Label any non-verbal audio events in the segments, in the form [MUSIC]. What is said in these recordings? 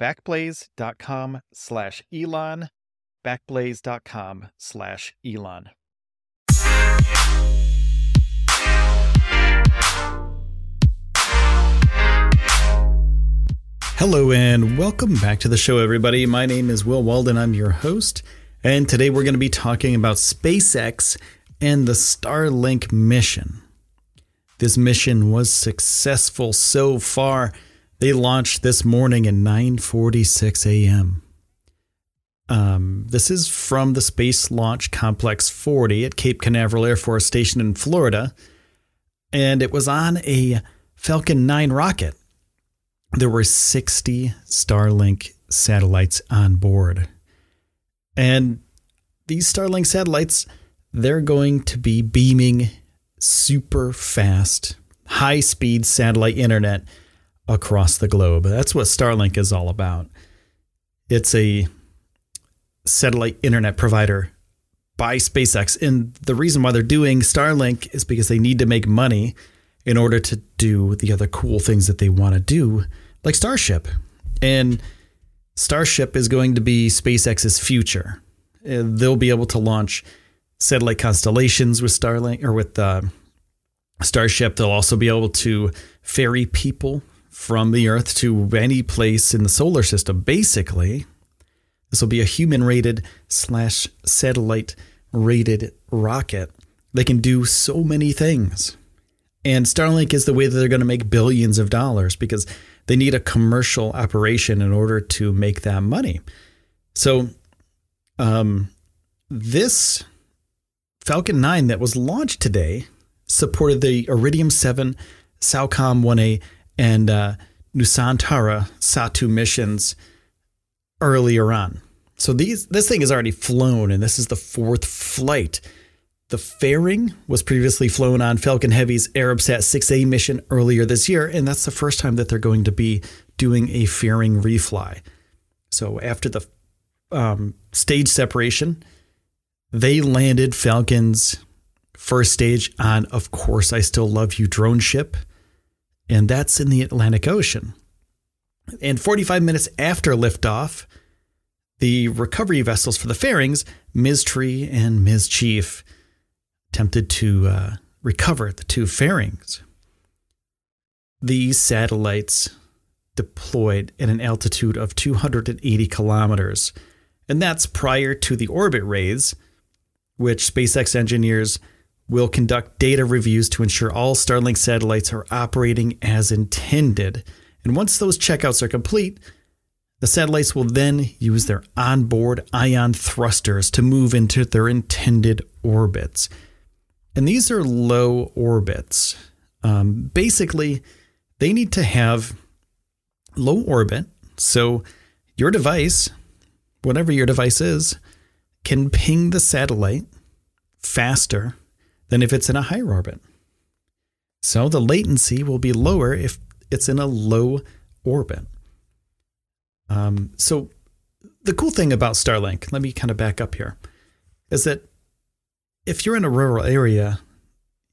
backblaze.com slash Elon, backblaze.com slash Elon. Hello and welcome back to the show, everybody. My name is Will Walden. I'm your host. And today we're going to be talking about SpaceX and the Starlink mission. This mission was successful so far they launched this morning at 9:46 a.m. Um, this is from the Space Launch Complex 40 at Cape Canaveral Air Force Station in Florida, and it was on a Falcon 9 rocket. There were 60 Starlink satellites on board. And these Starlink satellites, they're going to be beaming super fast, high speed satellite internet across the globe. That's what Starlink is all about. It's a satellite internet provider by SpaceX. And the reason why they're doing Starlink is because they need to make money in order to do the other cool things that they want to do, like Starship. And Starship is going to be SpaceX's future. They'll be able to launch satellite constellations with Starlink or with uh, Starship. They'll also be able to ferry people from the Earth to any place in the solar system. Basically, this will be a human rated slash satellite rated rocket. They can do so many things. And Starlink is the way that they're going to make billions of dollars because they need a commercial operation in order to make that money. So, um, this Falcon 9 that was launched today supported the Iridium 7, SAOCOM 1A, and uh, Nusantara Satu missions earlier on. So these this thing has already flown, and this is the fourth flight. The fairing was previously flown on Falcon Heavy's Arabsat 6A mission earlier this year, and that's the first time that they're going to be doing a fairing refly. So after the um, stage separation, they landed Falcon's First stage on Of Course I Still Love You drone ship, and that's in the Atlantic Ocean. And 45 minutes after liftoff, the recovery vessels for the fairings, Ms. Tree and Ms. Chief, attempted to uh, recover the two fairings. These satellites deployed at an altitude of 280 kilometers, and that's prior to the orbit raise, which SpaceX engineers will conduct data reviews to ensure all Starlink satellites are operating as intended. And once those checkouts are complete, the satellites will then use their onboard ion thrusters to move into their intended orbits. And these are low orbits. Um, basically, they need to have low orbit. So your device, whatever your device is, can ping the satellite faster than if it's in a higher orbit. So the latency will be lower if it's in a low orbit. Um, so the cool thing about Starlink, let me kind of back up here, is that if you're in a rural area,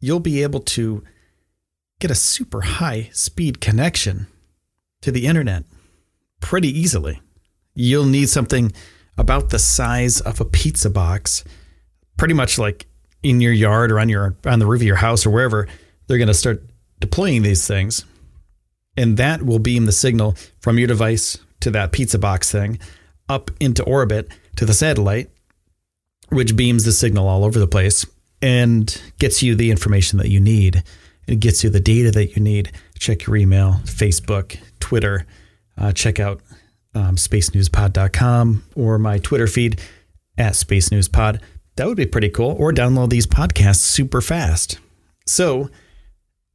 you'll be able to get a super high speed connection to the internet pretty easily. You'll need something about the size of a pizza box, pretty much like in your yard or on your on the roof of your house or wherever. They're going to start deploying these things, and that will beam the signal from your device to that pizza box thing up into orbit to the satellite, which beams the signal all over the place and gets you the information that you need. It gets you the data that you need. Check your email, Facebook, Twitter. Uh, check out um, spacenewspod.com or my Twitter feed at Space News Pod. That would be pretty cool. Or download these podcasts super fast. So,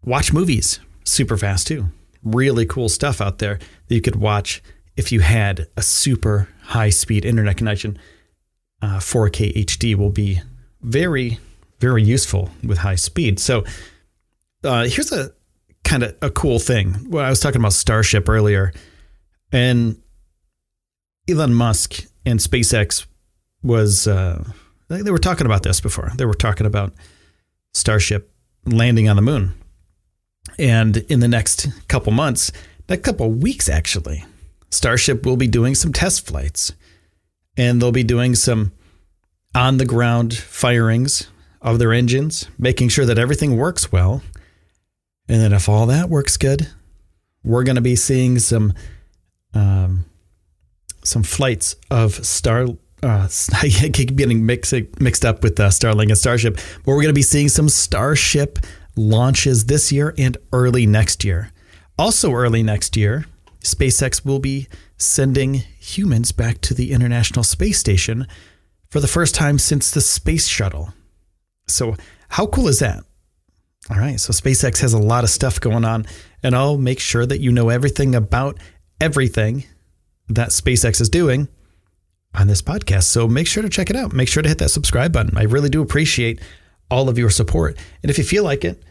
watch movies super fast too. Really cool stuff out there that you could watch if you had a super high speed internet connection, uh, 4K HD will be very, very useful with high speed. So uh, here's a kind of a cool thing. Well, I was talking about Starship earlier, and Elon Musk and SpaceX was uh, they were talking about this before. They were talking about Starship landing on the moon, and in the next couple months, a couple weeks actually, Starship will be doing some test flights and they'll be doing some on the ground firings of their engines, making sure that everything works well. And then, if all that works good, we're going to be seeing some um, some flights of Star. Uh, [LAUGHS] I keep getting mixed mixed up with uh, Starlink and Starship, but we're going to be seeing some Starship launches this year and early next year. Also, early next year, SpaceX will be sending humans back to the International Space Station for the first time since the space shuttle. So, how cool is that? All right, so SpaceX has a lot of stuff going on, and I'll make sure that you know everything about everything that SpaceX is doing on this podcast. So make sure to check it out. Make sure to hit that subscribe button. I really do appreciate all of your support. And if you feel like it,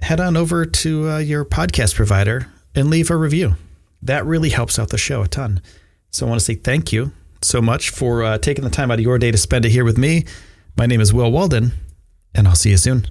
head on over to uh, your podcast provider and leave a review that really helps out the show a ton. So I want to say thank you so much for uh, taking the time out of your day to spend it here with me. My name is Will Walden, and I'll see you soon.